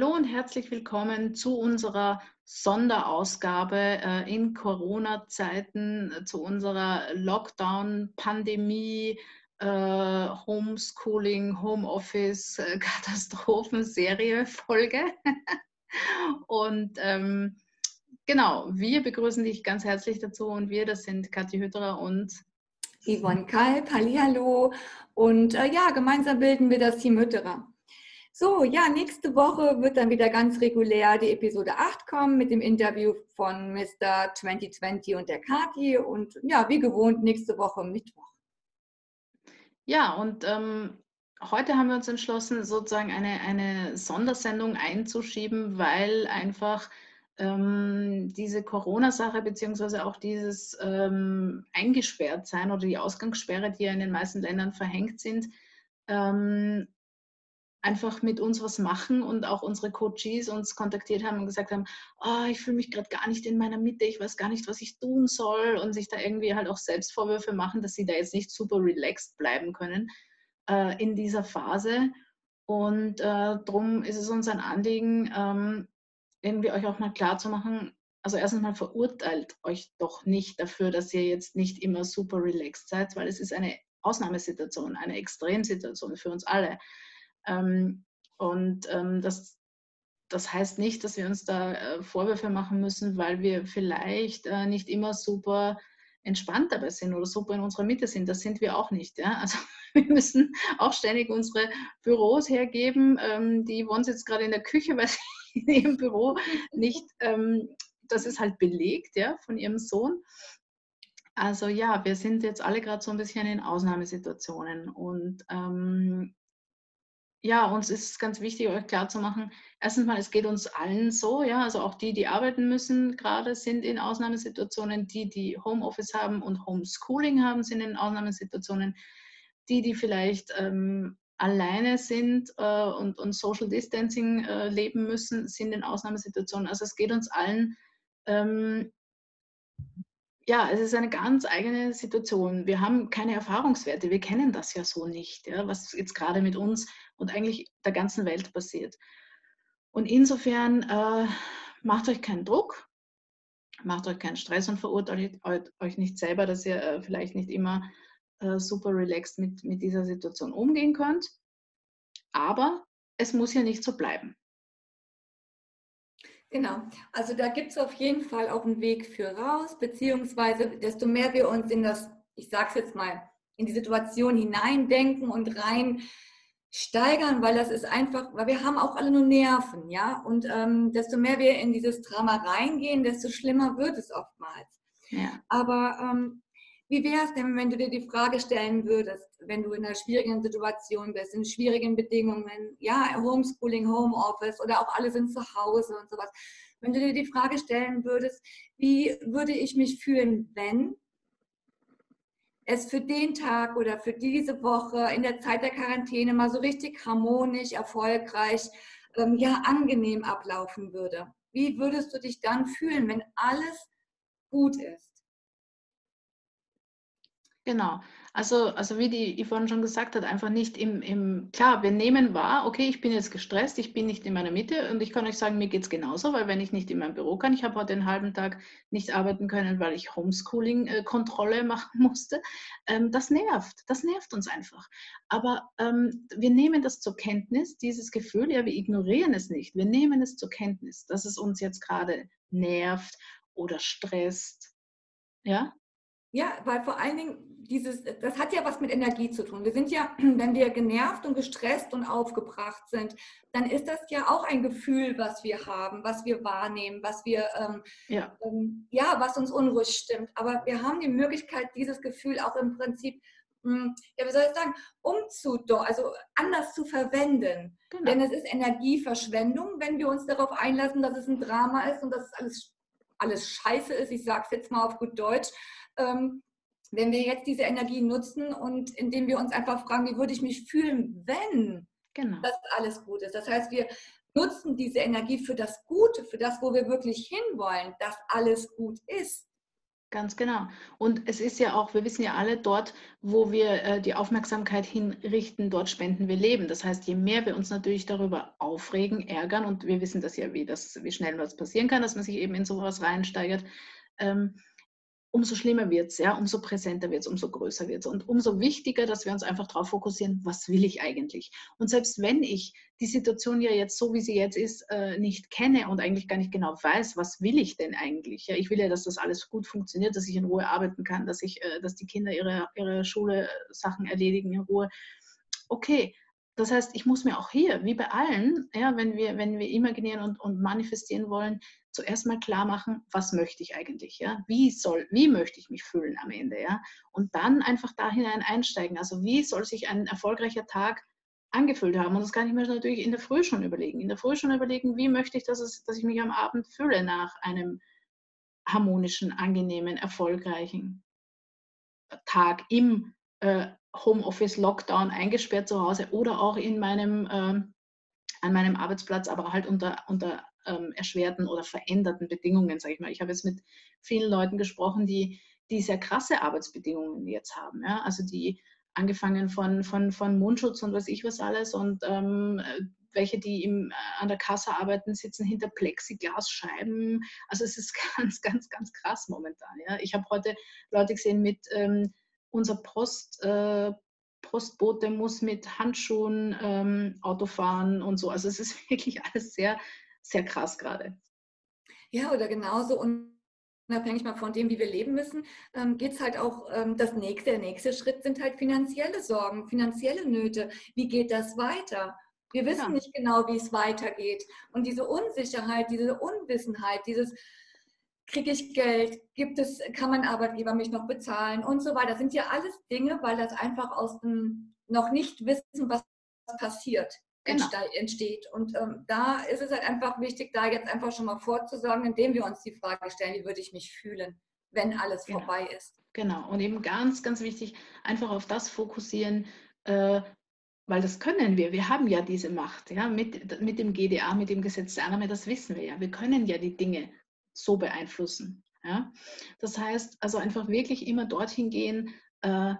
Hallo und herzlich willkommen zu unserer Sonderausgabe äh, in Corona-Zeiten, äh, zu unserer Lockdown-Pandemie, äh, Homeschooling, Homeoffice, Katastrophenserie-Folge. und ähm, genau, wir begrüßen dich ganz herzlich dazu und wir, das sind Kathi Hütterer und Yvonne Kalb, Hallihallo. Und äh, ja, gemeinsam bilden wir das Team Hütterer. So, ja, nächste Woche wird dann wieder ganz regulär die Episode 8 kommen mit dem Interview von Mr. 2020 und der Kati. Und ja, wie gewohnt, nächste Woche Mittwoch. Ja, und ähm, heute haben wir uns entschlossen, sozusagen eine, eine Sondersendung einzuschieben, weil einfach ähm, diese Corona-Sache beziehungsweise auch dieses ähm, Eingesperrtsein oder die Ausgangssperre, die ja in den meisten Ländern verhängt sind, ähm, einfach mit uns was machen und auch unsere Coaches uns kontaktiert haben und gesagt haben, oh, ich fühle mich gerade gar nicht in meiner Mitte, ich weiß gar nicht, was ich tun soll und sich da irgendwie halt auch Selbstvorwürfe machen, dass sie da jetzt nicht super relaxed bleiben können äh, in dieser Phase. Und äh, darum ist es uns ein Anliegen, ähm, irgendwie euch auch mal klar zu machen, also erstens mal verurteilt euch doch nicht dafür, dass ihr jetzt nicht immer super relaxed seid, weil es ist eine Ausnahmesituation, eine Extremsituation für uns alle. Ähm, und ähm, das, das heißt nicht, dass wir uns da äh, Vorwürfe machen müssen, weil wir vielleicht äh, nicht immer super entspannt dabei sind oder super in unserer Mitte sind. Das sind wir auch nicht. Ja? Also wir müssen auch ständig unsere Büros hergeben. Ähm, die wohnen jetzt gerade in der Küche, weil sie in ihrem Büro nicht, ähm, das ist halt belegt ja, von ihrem Sohn. Also ja, wir sind jetzt alle gerade so ein bisschen in Ausnahmesituationen und ähm, ja, uns ist ganz wichtig, euch klarzumachen, erstens mal, es geht uns allen so, ja, also auch die, die arbeiten müssen, gerade sind in Ausnahmesituationen, die, die Homeoffice haben und Homeschooling haben, sind in Ausnahmesituationen, die, die vielleicht ähm, alleine sind äh, und, und Social Distancing äh, leben müssen, sind in Ausnahmesituationen. Also es geht uns allen ähm, ja, es ist eine ganz eigene Situation. Wir haben keine Erfahrungswerte, wir kennen das ja so nicht, ja, was jetzt gerade mit uns und eigentlich der ganzen Welt passiert. Und insofern äh, macht euch keinen Druck, macht euch keinen Stress und verurteilt euch nicht selber, dass ihr äh, vielleicht nicht immer äh, super relaxed mit, mit dieser Situation umgehen könnt. Aber es muss ja nicht so bleiben. Genau, also da gibt es auf jeden Fall auch einen Weg für raus, beziehungsweise desto mehr wir uns in das, ich sage es jetzt mal, in die Situation hineindenken und rein steigern, weil das ist einfach, weil wir haben auch alle nur Nerven, ja, und ähm, desto mehr wir in dieses Drama reingehen, desto schlimmer wird es oftmals. Ja. Aber ähm, wie wäre es denn, wenn du dir die Frage stellen würdest, wenn du in einer schwierigen Situation bist, in schwierigen Bedingungen, ja, Homeschooling, Homeoffice oder auch alle sind zu Hause und sowas. Wenn du dir die Frage stellen würdest, wie würde ich mich fühlen, wenn es für den Tag oder für diese Woche in der Zeit der Quarantäne mal so richtig harmonisch, erfolgreich, ähm, ja, angenehm ablaufen würde? Wie würdest du dich dann fühlen, wenn alles gut ist? Genau. Also, also wie die Yvonne schon gesagt hat, einfach nicht im, im, klar, wir nehmen wahr, okay, ich bin jetzt gestresst, ich bin nicht in meiner Mitte und ich kann euch sagen, mir geht es genauso, weil wenn ich nicht in meinem Büro kann, ich habe heute den halben Tag nicht arbeiten können, weil ich Homeschooling-Kontrolle machen musste, ähm, das nervt, das nervt uns einfach. Aber ähm, wir nehmen das zur Kenntnis, dieses Gefühl, ja, wir ignorieren es nicht, wir nehmen es zur Kenntnis, dass es uns jetzt gerade nervt oder stresst, ja, ja, weil vor allen Dingen dieses, das hat ja was mit Energie zu tun. Wir sind ja, wenn wir genervt und gestresst und aufgebracht sind, dann ist das ja auch ein Gefühl, was wir haben, was wir wahrnehmen, was wir, ähm, ja. Ähm, ja, was uns unruhig stimmt. Aber wir haben die Möglichkeit, dieses Gefühl auch im Prinzip, mh, hm, ja, wie soll ich sagen, umzudor, also anders zu verwenden. Genau. Denn es ist Energieverschwendung, wenn wir uns darauf einlassen, dass es ein Drama ist und dass es alles, alles scheiße ist. Ich sage es jetzt mal auf gut Deutsch ähm, wenn wir jetzt diese Energie nutzen und indem wir uns einfach fragen, wie würde ich mich fühlen, wenn genau. das alles gut ist. Das heißt, wir nutzen diese Energie für das Gute, für das, wo wir wirklich hinwollen, dass alles gut ist. Ganz genau. Und es ist ja auch, wir wissen ja alle, dort, wo wir äh, die Aufmerksamkeit hinrichten, dort spenden wir Leben. Das heißt, je mehr wir uns natürlich darüber aufregen, ärgern, und wir wissen das ja, wie, das, wie schnell was passieren kann, dass man sich eben in sowas reinsteigert, ähm, umso schlimmer wird es, ja, umso präsenter wird es, umso größer wird es und umso wichtiger, dass wir uns einfach darauf fokussieren, was will ich eigentlich? Und selbst wenn ich die Situation ja jetzt so, wie sie jetzt ist, äh, nicht kenne und eigentlich gar nicht genau weiß, was will ich denn eigentlich? Ja, ich will ja, dass das alles gut funktioniert, dass ich in Ruhe arbeiten kann, dass, ich, äh, dass die Kinder ihre, ihre Schule Sachen erledigen in Ruhe. Okay, das heißt, ich muss mir auch hier, wie bei allen, ja, wenn, wir, wenn wir imaginieren und, und manifestieren wollen, zuerst mal klar machen, was möchte ich eigentlich, ja? Wie soll, wie möchte ich mich fühlen am Ende, ja? Und dann einfach da hinein einsteigen. Also wie soll sich ein erfolgreicher Tag angefühlt haben? Und das kann ich mir natürlich in der Früh schon überlegen. In der Früh schon überlegen, wie möchte ich, dass, es, dass ich mich am Abend fühle nach einem harmonischen, angenehmen, erfolgreichen Tag im äh, Homeoffice, Lockdown, eingesperrt zu Hause oder auch in meinem, äh, an meinem Arbeitsplatz, aber halt unter, unter ähm, erschwerten oder veränderten Bedingungen, sage ich mal. Ich habe jetzt mit vielen Leuten gesprochen, die, die sehr krasse Arbeitsbedingungen jetzt haben. Ja? Also die angefangen von, von, von Mundschutz und weiß ich was alles und ähm, welche, die im, äh, an der Kasse arbeiten, sitzen hinter Plexiglasscheiben. Also es ist ganz, ganz, ganz krass momentan. Ja? Ich habe heute Leute gesehen mit ähm, unser Post, äh, Postbote muss mit Handschuhen ähm, Auto fahren und so. Also es ist wirklich alles sehr, sehr krass gerade. Ja, oder genauso unabhängig mal von dem, wie wir leben müssen, ähm, geht es halt auch, ähm, das nächste, der nächste Schritt sind halt finanzielle Sorgen, finanzielle Nöte. Wie geht das weiter? Wir wissen ja. nicht genau, wie es weitergeht. Und diese Unsicherheit, diese Unwissenheit, dieses kriege ich Geld, gibt es, kann mein Arbeitgeber mich noch bezahlen und so weiter, das sind ja alles Dinge, weil das einfach aus dem noch nicht wissen, was passiert genau. entsteht. Und ähm, da ist es halt einfach wichtig, da jetzt einfach schon mal vorzusagen, indem wir uns die Frage stellen, wie würde ich mich fühlen, wenn alles genau. vorbei ist. Genau, und eben ganz, ganz wichtig, einfach auf das fokussieren, äh, weil das können wir. Wir haben ja diese Macht, ja, mit, mit dem GDA, mit dem Gesetz der Annahme, das wissen wir ja. Wir können ja die Dinge so beeinflussen. Ja? Das heißt, also einfach wirklich immer dorthin gehen, äh,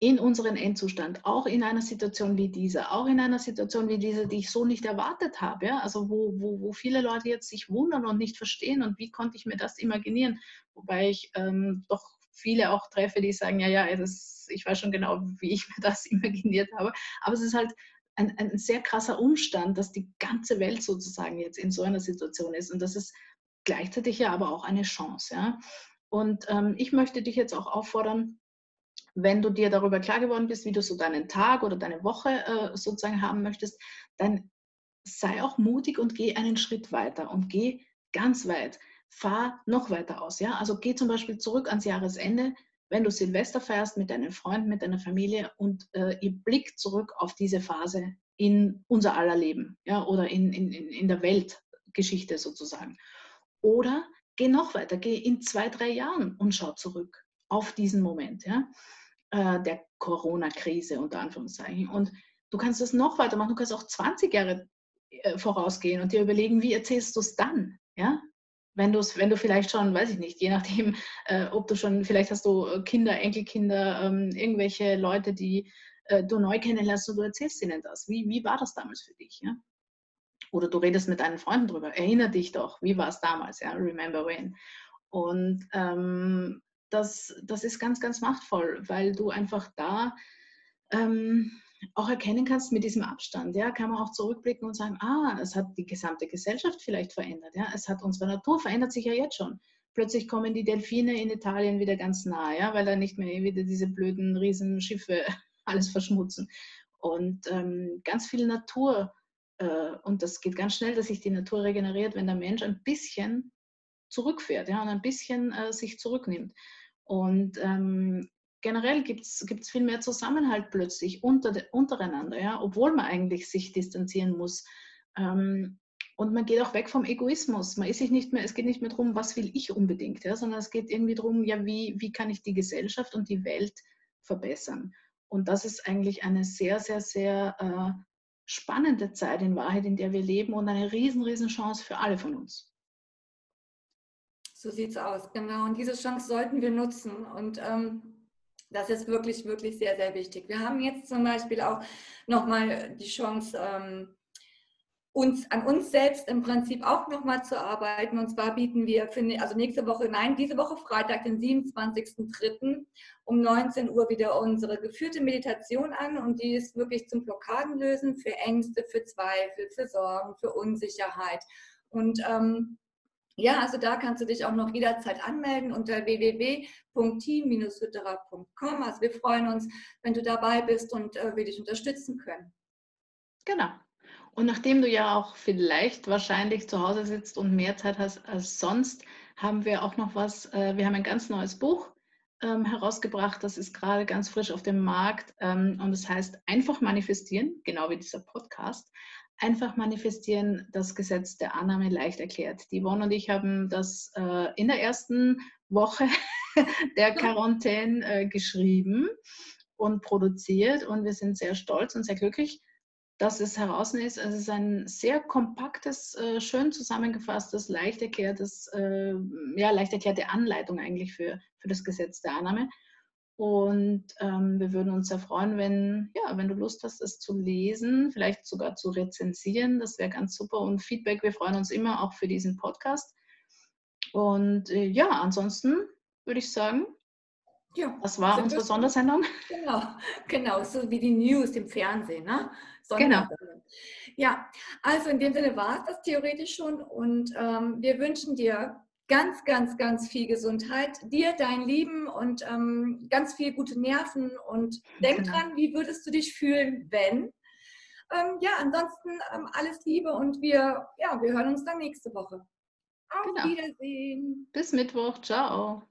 in unseren Endzustand, auch in einer Situation wie dieser, auch in einer Situation wie diese, die ich so nicht erwartet habe, ja? also wo, wo, wo viele Leute jetzt sich wundern und nicht verstehen und wie konnte ich mir das imaginieren, wobei ich ähm, doch viele auch treffe, die sagen, ja, ja, ist, ich weiß schon genau, wie ich mir das imaginiert habe, aber es ist halt ein, ein sehr krasser Umstand, dass die ganze Welt sozusagen jetzt in so einer Situation ist und das ist gleichzeitig ja aber auch eine Chance. Ja? Und ähm, ich möchte dich jetzt auch auffordern, wenn du dir darüber klar geworden bist, wie du so deinen Tag oder deine Woche äh, sozusagen haben möchtest, dann sei auch mutig und geh einen Schritt weiter und geh ganz weit. Fahr noch weiter aus. Ja? Also geh zum Beispiel zurück ans Jahresende, wenn du Silvester feierst mit deinen Freunden, mit deiner Familie und äh, ihr blickt zurück auf diese Phase in unser aller Leben ja? oder in, in, in der Weltgeschichte sozusagen. Oder geh noch weiter, geh in zwei, drei Jahren und schau zurück auf diesen Moment. Ja? Äh, der Corona-Krise unter Anführungszeichen. Und du kannst das noch weiter machen. Du kannst auch 20 Jahre äh, vorausgehen und dir überlegen, wie erzählst du es dann? Ja? Wenn, du's, wenn du vielleicht schon, weiß ich nicht, je nachdem, äh, ob du schon, vielleicht hast du äh, Kinder, Enkelkinder, ähm, irgendwelche Leute, die äh, du neu kennenlernst und du erzählst ihnen das. Wie, wie war das damals für dich? Ja? Oder du redest mit deinen Freunden drüber. Erinner dich doch, wie war es damals? Ja? Remember when. Und ähm, das, das ist ganz, ganz machtvoll, weil du einfach da ähm, auch erkennen kannst mit diesem Abstand. Ja, kann man auch zurückblicken und sagen, ah, es hat die gesamte Gesellschaft vielleicht verändert. Ja, es hat unsere Natur verändert sich ja jetzt schon. Plötzlich kommen die Delfine in Italien wieder ganz nah, ja, weil da nicht mehr wieder diese blöden Riesenschiffe alles verschmutzen. Und ähm, ganz viel Natur, und das geht ganz schnell, dass sich die Natur regeneriert, wenn der Mensch ein bisschen zurückfährt ja, und ein bisschen äh, sich zurücknimmt. Und ähm, generell gibt es viel mehr Zusammenhalt plötzlich unter de, untereinander, ja, obwohl man eigentlich sich distanzieren muss. Ähm, und man geht auch weg vom Egoismus. Man ist sich nicht mehr, es geht nicht mehr darum, was will ich unbedingt, ja, sondern es geht irgendwie darum, ja, wie, wie kann ich die Gesellschaft und die Welt verbessern. Und das ist eigentlich eine sehr, sehr, sehr äh, spannende Zeit in Wahrheit, in der wir leben und eine riesen, riesen Chance für alle von uns. So sieht es aus, genau. Und diese Chance sollten wir nutzen. Und ähm, das ist wirklich, wirklich sehr, sehr wichtig. Wir haben jetzt zum Beispiel auch nochmal die Chance, ähm, uns an uns selbst im Prinzip auch nochmal zu arbeiten. Und zwar bieten wir, für, also nächste Woche, nein, diese Woche Freitag, den 27.03. um 19 Uhr wieder unsere geführte Meditation an. Und die ist wirklich zum Blockadenlösen für Ängste, für Zweifel, für Sorgen, für Unsicherheit. Und ähm, ja, also da kannst du dich auch noch jederzeit anmelden unter www.team-hütterer.com. Also wir freuen uns, wenn du dabei bist und äh, wir dich unterstützen können. Genau. Und nachdem du ja auch vielleicht wahrscheinlich zu Hause sitzt und mehr Zeit hast als sonst, haben wir auch noch was, äh, wir haben ein ganz neues Buch ähm, herausgebracht, das ist gerade ganz frisch auf dem Markt ähm, und es das heißt einfach manifestieren, genau wie dieser Podcast. Einfach manifestieren, das Gesetz der Annahme leicht erklärt. Die Yvonne und ich haben das äh, in der ersten Woche der Quarantäne äh, geschrieben und produziert und wir sind sehr stolz und sehr glücklich dass es heraus ist. Es ist ein sehr kompaktes, äh, schön zusammengefasstes, leicht erklärtes, äh, ja, leicht erklärte Anleitung eigentlich für, für das Gesetz der Annahme. Und ähm, wir würden uns sehr freuen, wenn, ja, wenn du Lust hast, es zu lesen, vielleicht sogar zu rezensieren. Das wäre ganz super. Und Feedback, wir freuen uns immer auch für diesen Podcast. Und äh, ja, ansonsten würde ich sagen, ja, das war unsere Sondersendung. Genau, genau, so wie die News im Fernsehen. Ne? Genau. Ja, also in dem Sinne war es das theoretisch schon und ähm, wir wünschen dir ganz, ganz, ganz viel Gesundheit, dir, dein Lieben und ähm, ganz viel gute Nerven und denk genau. dran, wie würdest du dich fühlen, wenn? Ähm, ja, ansonsten ähm, alles Liebe und wir, ja, wir hören uns dann nächste Woche. Auf genau. Wiedersehen. Bis Mittwoch. Ciao.